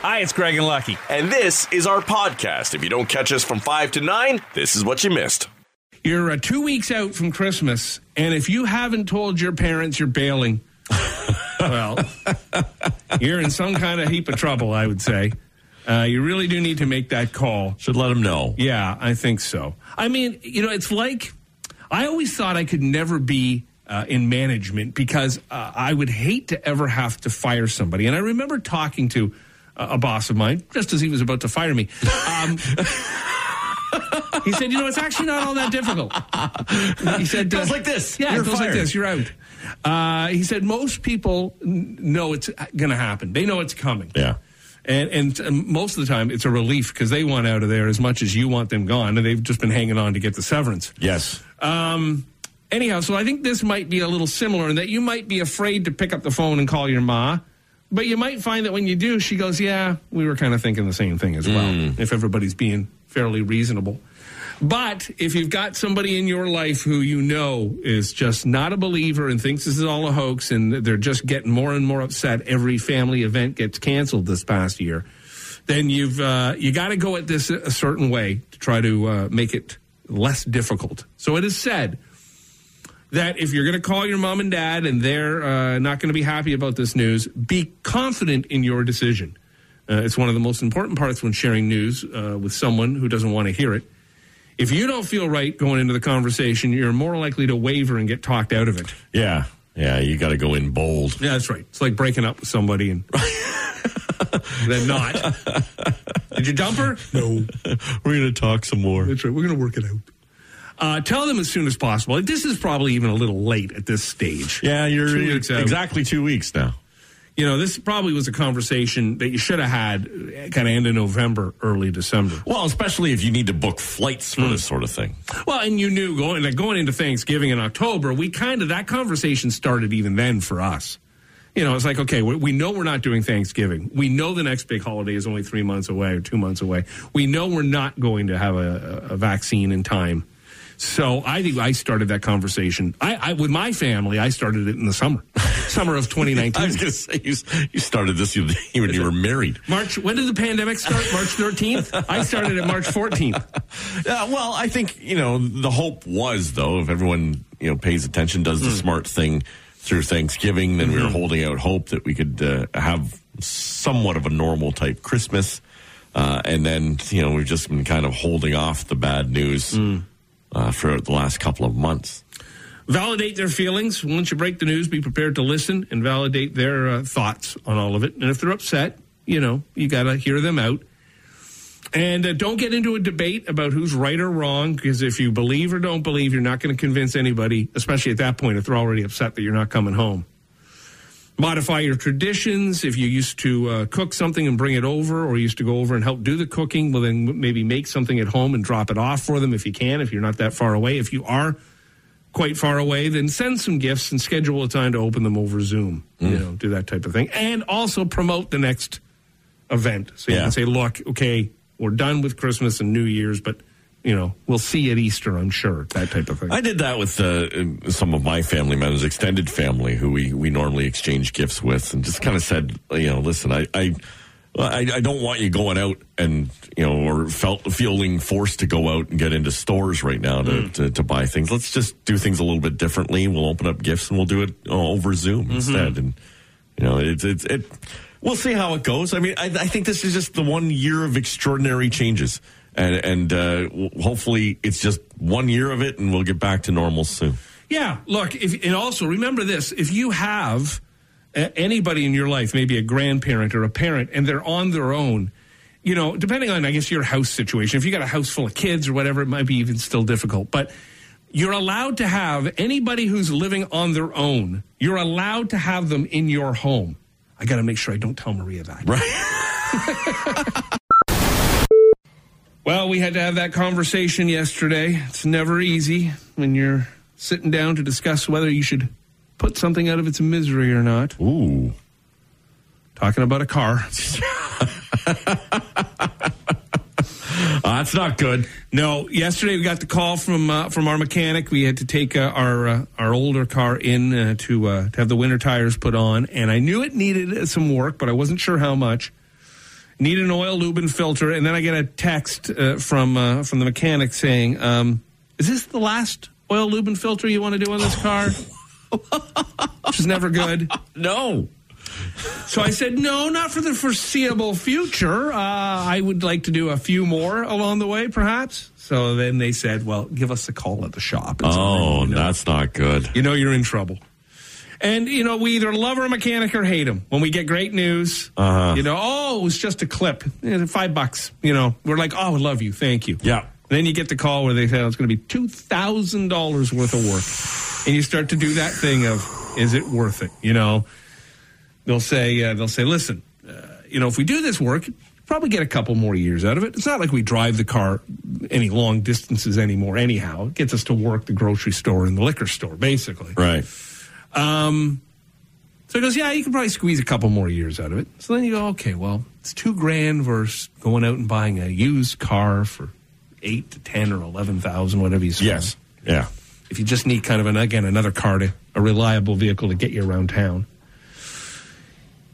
Hi, it's Greg and Lucky. And this is our podcast. If you don't catch us from 5 to 9, this is what you missed. You're uh, two weeks out from Christmas, and if you haven't told your parents you're bailing, well, you're in some kind of heap of trouble, I would say. Uh, you really do need to make that call. Should let them know. Yeah, I think so. I mean, you know, it's like I always thought I could never be uh, in management because uh, I would hate to ever have to fire somebody. And I remember talking to a boss of mine just as he was about to fire me. Um, he said, "You know, it's actually not all that difficult." He said, Goes uh, like this. Yeah, You're it goes like this. You're out." Uh, he said, "Most people know it's going to happen. They know it's coming." Yeah. And, and um, most of the time, it's a relief because they want out of there as much as you want them gone, and they've just been hanging on to get the severance. Yes. Um, anyhow, so I think this might be a little similar in that you might be afraid to pick up the phone and call your ma, but you might find that when you do, she goes, "Yeah, we were kind of thinking the same thing as well." If everybody's being fairly reasonable. But if you've got somebody in your life who you know is just not a believer and thinks this is all a hoax and they're just getting more and more upset every family event gets canceled this past year, then you've uh, you got to go at this a certain way to try to uh, make it less difficult. So it is said that if you're going to call your mom and dad and they're uh, not going to be happy about this news, be confident in your decision. Uh, it's one of the most important parts when sharing news uh, with someone who doesn't want to hear it. If you don't feel right going into the conversation, you're more likely to waver and get talked out of it. Yeah. Yeah. You got to go in bold. Yeah, that's right. It's like breaking up with somebody and then not. Did you dump her? No. We're going to talk some more. That's right. We're going to work it out. Uh, tell them as soon as possible. This is probably even a little late at this stage. Yeah, you're, Two weeks exactly two weeks now. You know, this probably was a conversation that you should have had kind of end of November, early December. Well, especially if you need to book flights for this sort of thing. Well, and you knew going like going into Thanksgiving in October, we kind of that conversation started even then for us. You know, it's like okay, we, we know we're not doing Thanksgiving. We know the next big holiday is only three months away or two months away. We know we're not going to have a, a vaccine in time. So I think I started that conversation. I, I with my family, I started it in the summer, summer of 2019. I was going to say, you, you started this when you were married. March. When did the pandemic start? March 13th. I started at March 14th. Yeah, well, I think, you know, the hope was, though, if everyone, you know, pays attention, does the smart thing through Thanksgiving, then we were holding out hope that we could uh, have somewhat of a normal type Christmas. Uh, and then, you know, we've just been kind of holding off the bad news uh, for the last couple of months. validate their feelings. Once you break the news, be prepared to listen and validate their uh, thoughts on all of it. And if they're upset, you know, you got to hear them out. And uh, don't get into a debate about who's right or wrong, because if you believe or don't believe, you're not going to convince anybody, especially at that point if they're already upset that you're not coming home. Modify your traditions. If you used to uh, cook something and bring it over, or used to go over and help do the cooking, well, then maybe make something at home and drop it off for them if you can, if you're not that far away. If you are quite far away, then send some gifts and schedule a time to open them over Zoom. You know, do that type of thing. And also promote the next event. So you Yeah. can say, look, okay, we're done with Christmas and New Year's, but, you know, we'll see at Easter, I'm sure. That type of thing. I did that with uh, some of my family members, extended family, who we, we normally exchange gifts with, and just kind of said, you know, listen, I, I, I, don't want you going out and you know, or felt feeling forced to go out and get into stores right now to, to, to buy things. Let's just do things a little bit differently. We'll open up gifts and we'll do it over Zoom instead. And you know, it's it's it. We'll see how it goes. I mean, I, I think this is just the one year of extraordinary changes, and and uh, hopefully it's just one year of it, and we'll get back to normal soon. Yeah, look, if, and also remember this: if you have uh, anybody in your life, maybe a grandparent or a parent, and they're on their own, you know, depending on I guess your house situation, if you got a house full of kids or whatever, it might be even still difficult. But you're allowed to have anybody who's living on their own. You're allowed to have them in your home. I got to make sure I don't tell Maria that. Right. Well, we had to have that conversation yesterday. It's never easy when you're sitting down to discuss whether you should put something out of its misery or not. Ooh. Talking about a car. Uh, that's not good. No, yesterday we got the call from uh, from our mechanic. We had to take uh, our uh, our older car in uh, to uh, to have the winter tires put on, and I knew it needed some work, but I wasn't sure how much. Need an oil lube and filter, and then I get a text uh, from uh, from the mechanic saying, um, "Is this the last oil lube and filter you want to do on this car?" Which is never good. No. So I said, "No, not for the foreseeable future. Uh, I would like to do a few more along the way, perhaps." So then they said, "Well, give us a call at the shop." So Oh, you know, that's not good. you know you're in trouble. And you know we either love our mechanic or hate him. When we get great news, Uh-huh. you know, oh, it was just a clip, Eh, five bucks. You know, we're like, oh, I love you, thank you. Yeah. Then you get the call where they say oh, it's going to be two thousand dollars worth of work, and you start to do that thing of, is it worth it? You know, they'll say, uh, they'll say, listen, uh, you know, if we do this work, probably get a couple more years out of it. It's not like we drive the car any long distances anymore. Anyhow, it gets us to work, the grocery store, and the liquor store, basically. Right. Um, so he goes, yeah, you can probably squeeze a couple more years out of it. So then you go, okay, well, it's two grand versus going out and buying a used car for eight to ten or eleven thousand, whatever you spend. Yes. Yeah. If you just need kind of an again another car to a reliable vehicle to get you around town.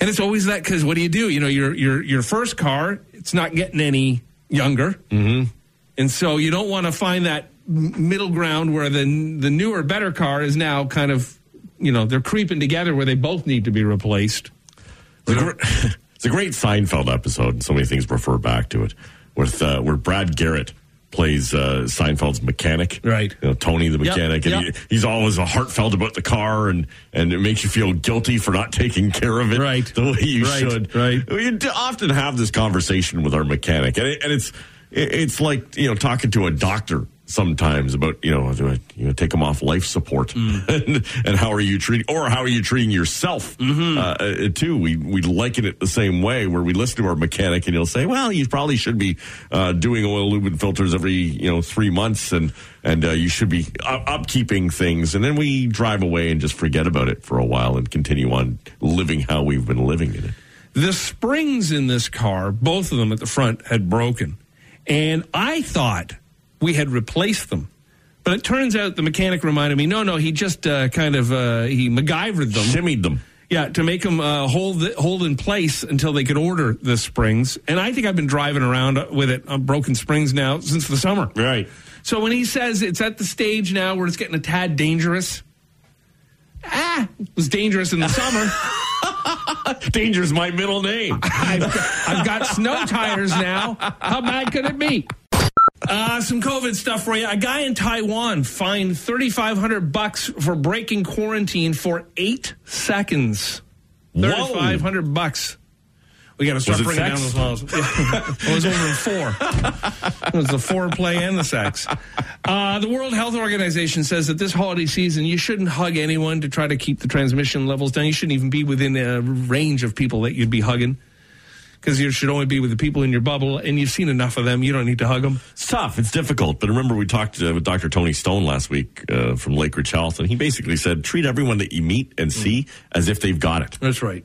And it's always that because what do you do? You know, your your your first car, it's not getting any younger, mm-hmm. and so you don't want to find that middle ground where the the newer, better car is now kind of, you know, they're creeping together where they both need to be replaced. It's a, gr- it's a great Seinfeld episode, and so many things refer back to it. With uh, where Brad Garrett plays uh, Seinfeld's mechanic, Right. You know, Tony the Yep, mechanic, and yep. he, he's always heartfelt about the car, and and it makes you feel guilty for not taking care of it Right. the way you Right, should. right. We often have this conversation with our mechanic, and, it, and it's it- it's like you know talking to a doctor sometimes about you know do I, you know take them off life support Mm. and, and how are you treating or how are you treating yourself Mm-hmm. uh, uh, too we we liken it the same way where we listen to our mechanic and he'll say well you probably should be uh, doing oil lube and filters every you know three months and and uh, you should be up- upkeeping things and then we drive away and just forget about it for a while and continue on living how we've been living in it The springs in this car, both of them at the front, had broken. And I thought we had replaced them. But it turns out the mechanic reminded me, no, no, he just uh, kind of, uh, he MacGyvered them. shimmied them Yeah, to make them uh, hold the, hold in place until they could order the springs. And I think I've been driving around with it on broken springs now since the summer. right So when he says it's at the stage now where it's getting a tad dangerous, ah, it was dangerous in the summer. danger's my middle name I've, I've got snow tires now. How bad could it be? Uh, some COVID stuff for you. A guy in Taiwan fined 3,500 bucks for breaking quarantine for eight seconds. 3,500 bucks. We got to start bringing down those laws. Yeah. it was over four. It was the foreplay and the sex. Uh, the World Health Organization says that this holiday season, you shouldn't hug anyone to try to keep the transmission levels down. You shouldn't even be within a range of people that you'd be hugging because you should only be with the people in your bubble, and you've seen enough of them. You don't need to hug them. It's tough. It's difficult. But remember, we talked uh, with Dr. Tony Stone last week uh, from Lakeridge Health, and he basically said treat everyone that you meet and see as if they've got it. That's right.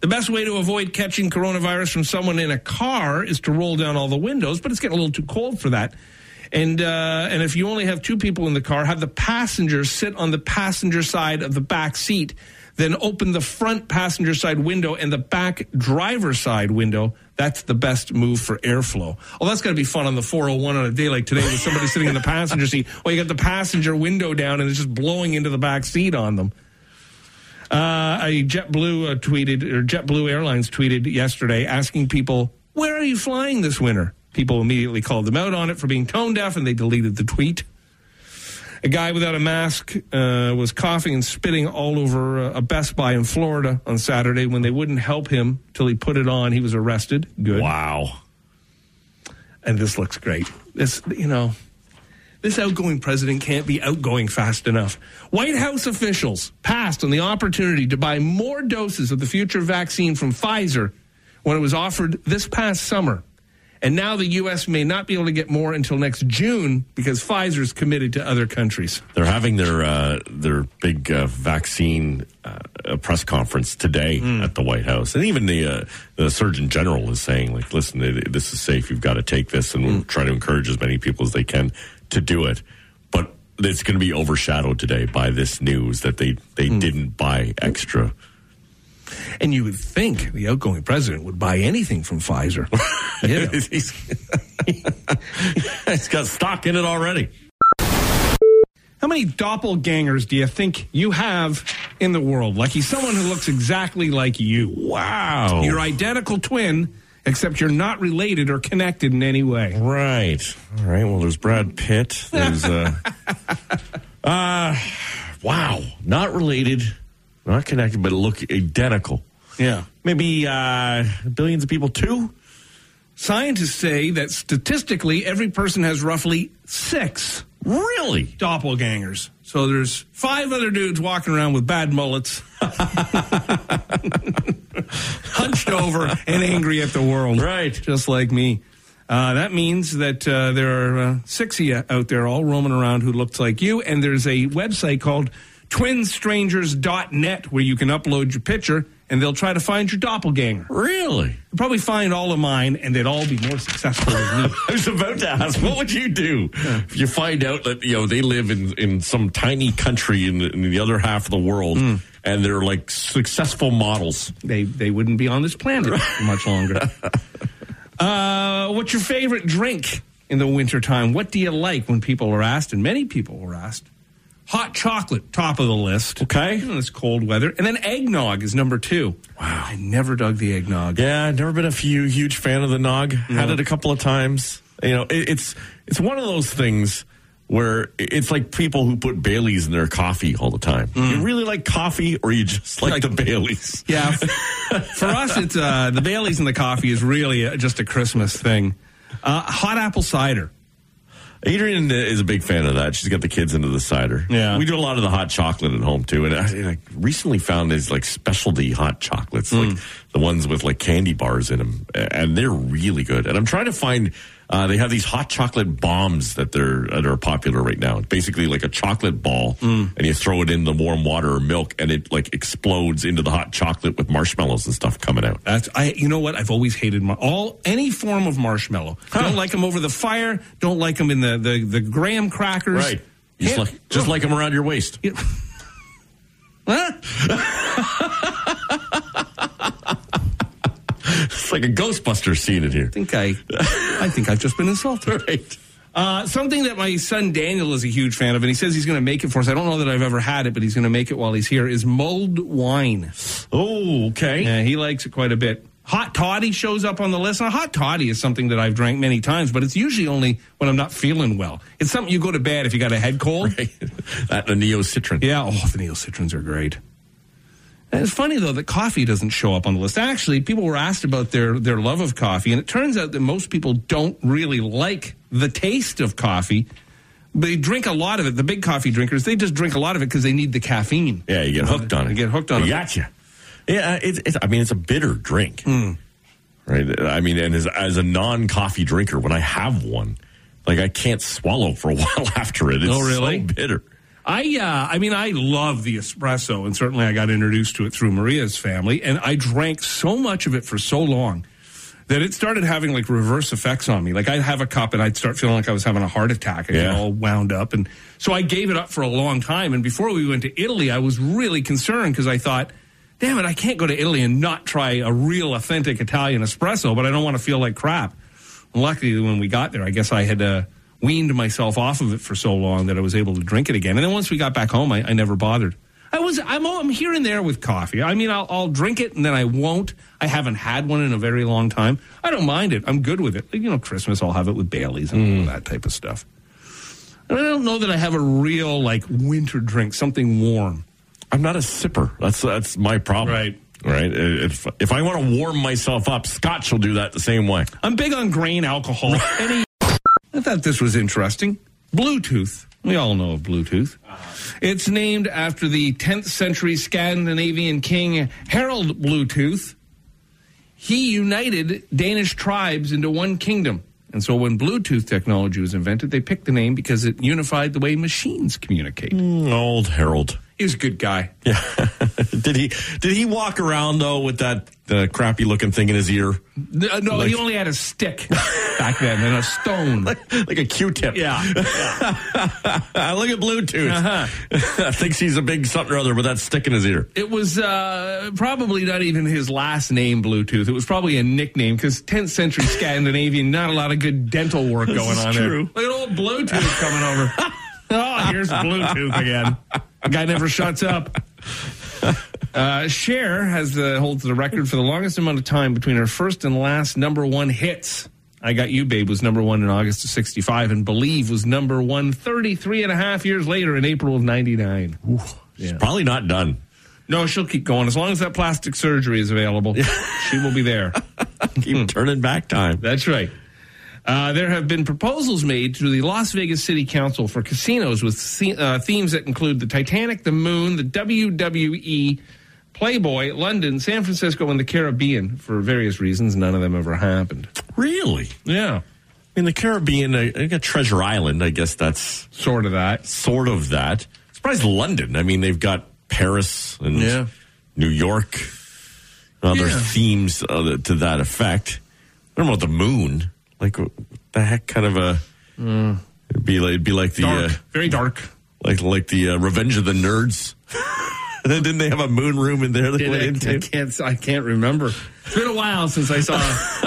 The best way to avoid catching coronavirus from someone in a car is to roll down all the windows, but it's getting a little too cold for that. And uh, and if you only have two people in the car, have the passengers sit on the passenger side of the back seat, then open the front passenger side window and the back driver side window. That's the best move for airflow. Oh, that's going to be fun on the 401 on a day like today with somebody sitting in the passenger seat. Well, you got the passenger window down and it's just blowing into the back seat on them. Uh, JetBlue uh, tweeted, or JetBlue Airlines tweeted yesterday asking people, Where are you flying this winter? People immediately called them out on it for being tone deaf and they deleted the tweet. A guy without a mask uh, was coughing and spitting all over uh, a Best Buy in Florida on Saturday. When they wouldn't help him till he put it on, he was arrested. Good. Wow. And this looks great. This, you know, this outgoing president can't be outgoing fast enough. White House officials passed on the opportunity to buy more doses of the future vaccine from Pfizer when it was offered this past summer. And now the U.S. may not be able to get more until next June because Pfizer's committed to other countries. They're having their uh, their big uh, vaccine uh, press conference today at the White House, and even the uh, the Surgeon General is saying, like, listen, this is safe. You've got to take this, and we'll try to encourage as many people as they can to do it. But it's going to be overshadowed today by this news that they they didn't buy extra And you would think the outgoing president would buy anything from Pfizer. You know. he's, he's got stock in it already. How many doppelgangers do you think you have in the world? Like he's someone who looks exactly like you. Wow. Your identical twin, except you're not related or connected in any way. Right. All right. Well, there's Brad Pitt. There's uh, uh wow, not related, not connected, but look identical. Yeah. Maybe uh billions of people too. Scientists say that statistically, every person has roughly six Really? doppelgangers. So there's five other dudes walking around with bad mullets, hunched over and angry at the world. Right. Just like me. Uh, that means that uh, there are uh, six of you out there all roaming around who looks like you. And there's a website called twinstrangers.net where you can upload your picture and they'll try to find your doppelganger. Really? They'll probably find all of mine and they'd all be more successful than me. I was about to ask, what would you do if you find out that you know they live in, in some tiny country in the, in the other half of the world and they're like successful models? they they wouldn't be on this planet much longer. uh, what's your favorite drink in the wintertime? What do you like when people are asked? And many people were asked. Hot chocolate, top of the list. Okay. In this cold weather. And then eggnog is number two. Wow. I never dug the eggnog. Yeah, I've never been a few, huge fan of the nog. Had it a couple of times. You know, it, it's it's one of those things where it's like people who put Baileys in their coffee all the time. You really like coffee, or you just like, Like- the Baileys? Yeah. For us, it's uh, the Bailey's and the coffee is really just a Christmas thing. Uh, hot apple cider. Adrian is a big fan of that. She's got the kids into the cider. Yeah. we do a lot of the hot chocolate at home too. And I, I recently found these like specialty hot chocolates, like hmm. the ones with like candy bars in them, and they're really good. And I'm trying to find. Uh, they have these hot chocolate bombs that they're that are popular right now. It's basically like a chocolate ball, and you throw it in the warm water or milk, and it like explodes into the hot chocolate with marshmallows and stuff coming out. That's I. You know what? I've always hated mar- all any form of marshmallow. Don't like them over the fire. Don't like them in the the, the graham crackers. Right, just Yeah. like just like them around your waist. Huh? like a Ghostbuster scene in here. I think I. I think I've just been insulted. Right. Uh, something that my son Daniel is a huge fan of, and he says he's going to make it for us. I don't know that I've ever had it, but he's going to make it while he's here. Is mulled wine. Oh, okay. Yeah, he likes it quite a bit. Hot toddy shows up on the list. Now, hot toddy is something that I've drank many times, but it's usually only when I'm not feeling well. It's something you go to bed if you got a head cold. that and the Neo Citran. Yeah, oh, the Neocitrans are great. And it's funny though that coffee doesn't show up on the list. Actually, people were asked about their their love of coffee, and it turns out that most people don't really like the taste of coffee. They drink a lot of it. The big coffee drinkers, they just drink a lot of it because they need the caffeine. Yeah, you get hooked on it. You get hooked on it. Gotcha. Yeah, it's, it's. I mean, it's a bitter drink, Hmm. right? I mean, and as, as a non-coffee drinker, when I have one, like I can't swallow for a while after it. It's Oh, really? so bitter. I, uh, I mean, I love the espresso, and certainly I got introduced to it through Maria's family, and I drank so much of it for so long that it started having like reverse effects on me. Like I'd have a cup and I'd start feeling like I was having a heart attack. Get Yeah. all wound up, and so I gave it up for a long time. And before we went to Italy, I was really concerned because I thought. Damn it, I can't go to Italy and not try a real authentic Italian espresso, but I don't want to feel like crap. Luckily, when we got there, I guess I had uh, weaned myself off of it for so long that I was able to drink it again. And then once we got back home, I, I never bothered. I was I'm, I'm here and there with coffee. I mean, I'll, I'll drink it and then I won't. I haven't had one in a very long time. I don't mind it. I'm good with it. Like, you know, Christmas I'll have it with Bailey's and all mm. that type of stuff. And I don't know that I have a real like winter drink, something warm. I'm not a sipper. That's that's my problem. Right. Right. If if I want to warm myself up, Scotch will do that the same way. I'm big on grain alcohol. Any, I thought this was interesting. Bluetooth. We all know of Bluetooth. Uh-huh. It's named after the 10th century Scandinavian king Harald Bluetooth. He united Danish tribes into one kingdom. And so when Bluetooth technology was invented, they picked the name because it unified the way machines communicate. Mm, old Harold. He's a good guy. Yeah. did he did he walk around though with that uh, crappy looking thing in his ear, No, no, he only had a stick back then and a stone. like a Q-tip? Yeah. Look at Bluetooth. Uh-huh. Thinks he's a big something or other with that stick in his ear. It was uh, probably not even his last name, Bluetooth. It was probably a nickname because 10th century Scandinavian, not a lot of good dental work going is on true. there. Look at old Bluetooth coming over. oh, here's Bluetooth again. Guy never shuts up. Uh, Cher has the holds the record for the longest amount of time between her first and last number one hits. I Got You Babe was number one in August of 65, and Believe was number one 33 and a half years later in April of 99. She's probably not done. No, she'll keep going. As long as that plastic surgery is available, she will be there. Keep turning back time. That's right. Uh, there have been proposals made to the Las Vegas City Council for casinos with uh, themes that include the Titanic, the Moon, the WWE, Playboy, London, San Francisco, and the Caribbean for various reasons. None of them ever happened. Really? Yeah, In the Caribbean, I, I got Treasure Island. I guess that's sort of that. sort of that. Surprised London. I mean, they've got Paris and Yeah. New York. Other Yeah. themes uh, to that effect. I don't know about the moon. Like what the heck kind of a. It'd be like it'd be like the Dark, uh, very dark. like like the uh, Revenge of the Nerds. And then Didn't they have a moon room in there? That Did went I, I into? can't. I can't remember. It's been a while since I saw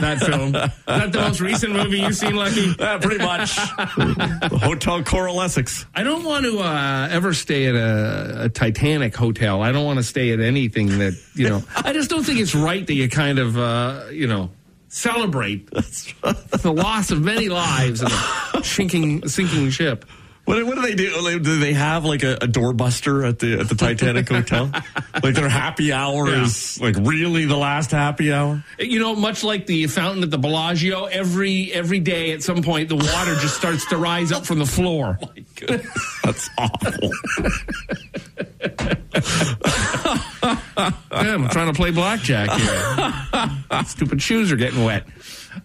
that film. Is that the most recent movie you've seen, Lucky? Uh, pretty much. Hotel Coral Essex. I don't want to uh, ever stay at a, a Titanic hotel. I don't want to stay at anything that you know. I just don't think it's right that you kind of uh, you know celebrate the loss of many lives and a sinking sinking ship. What, what do they do? Do they have like a, a doorbuster at the at the Titanic hotel? Like their happy hour Yeah. is like really the last happy hour? You know, much like the fountain at the Bellagio, every every day at some point the water just starts to rise up from the floor. Oh, That's awful. Yeah, I'm trying to play blackjack here. Stupid shoes are getting wet.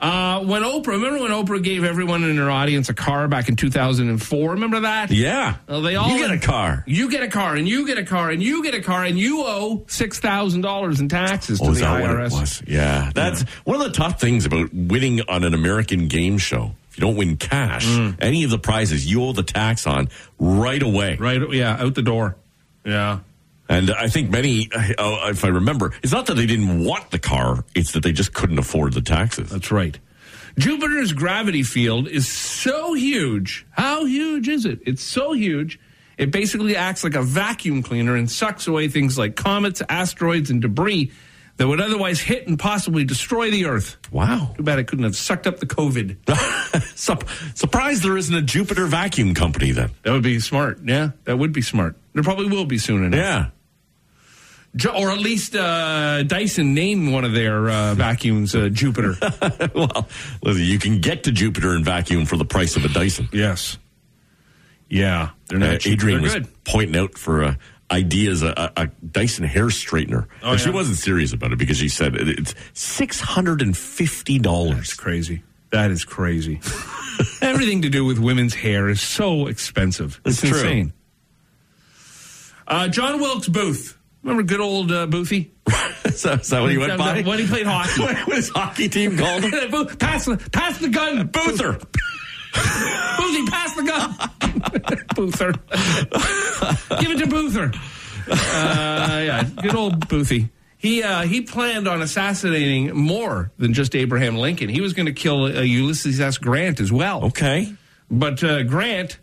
Uh, when Oprah, remember when Oprah gave everyone in her audience a car back in 2004? Remember that? Yeah. Well, they all you get a car. You get a car, and you get a car, and you get a car, and you owe six thousand dollars in taxes to Oh, is the IRS. what it was? Yeah. That's one of the tough things about winning on an American game show. If you don't win cash, any of the prizes you owe the tax on right away. Right? Yeah, out the door. Yeah. And I think many, uh, if I remember, it's not that they didn't want the car; it's that they just couldn't afford the taxes. That's right. Jupiter's gravity field is so huge. How huge is it? It's so huge. It basically acts like a vacuum cleaner and sucks away things like comets, asteroids, and debris that would otherwise hit and possibly destroy the Earth. Wow. Too bad it couldn't have sucked up the COVID. Sup- surprised there isn't a Jupiter vacuum company then. That would be smart. Yeah, that would be smart. There probably will be soon enough. Yeah. Or at least uh, Dyson named one of their uh, vacuums uh, Jupiter. well, listen, you can get to Jupiter and vacuum for the price of a Dyson. yes. Yeah. They're Uh, not cheap. Adrian They're was pointing out for uh, ideas a, a, Dyson hair straightener. Oh, and she wasn't serious about it because she said it, it's six hundred and fifty dollars. That's crazy. That is crazy. Everything to do with women's hair is so expensive. It's, It's insane. Uh, John Wilkes Booth. Remember good old uh, Boothie? is, that what he went by? When he played hockey. what his hockey team called him? Pass, the, pass the gun. Boother. Boothie, pass the gun. Boother. Give it to Boother. Uh, yeah, good old Boothie. He uh, he planned on assassinating more than just Abraham Lincoln. He was going to kill uh, Ulysses S. Grant as well. Okay. But uh, Grant,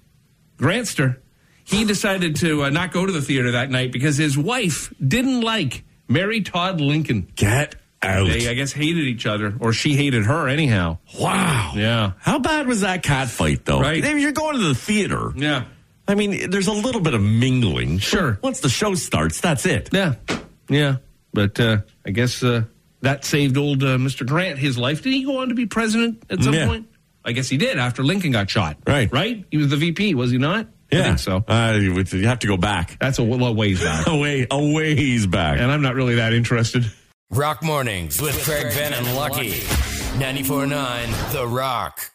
Grantster, he decided to uh, not go to the theater that night because his wife didn't like Mary Todd Lincoln. Get out. They, I guess, hated each other, or she hated her anyhow. wow. Yeah. How bad was that cat fight, though? Right. I mean, you're going to the theater. Yeah. I mean, there's a little bit of mingling. Sure. Once the show starts, that's it. Yeah. Yeah. But uh, I guess uh, that saved old uh, Mr. Grant his life. Did he go on to be president at some Yeah. point? I guess he did after Lincoln got shot. Right. Right? He was the VP, was he not? I Yeah. think so. Uh, you have to go back. That's a little ways back. A way, a ways back. and I'm not really that interested. Rock Mornings with Craig Ben and Lucky. 94.9 The Rock.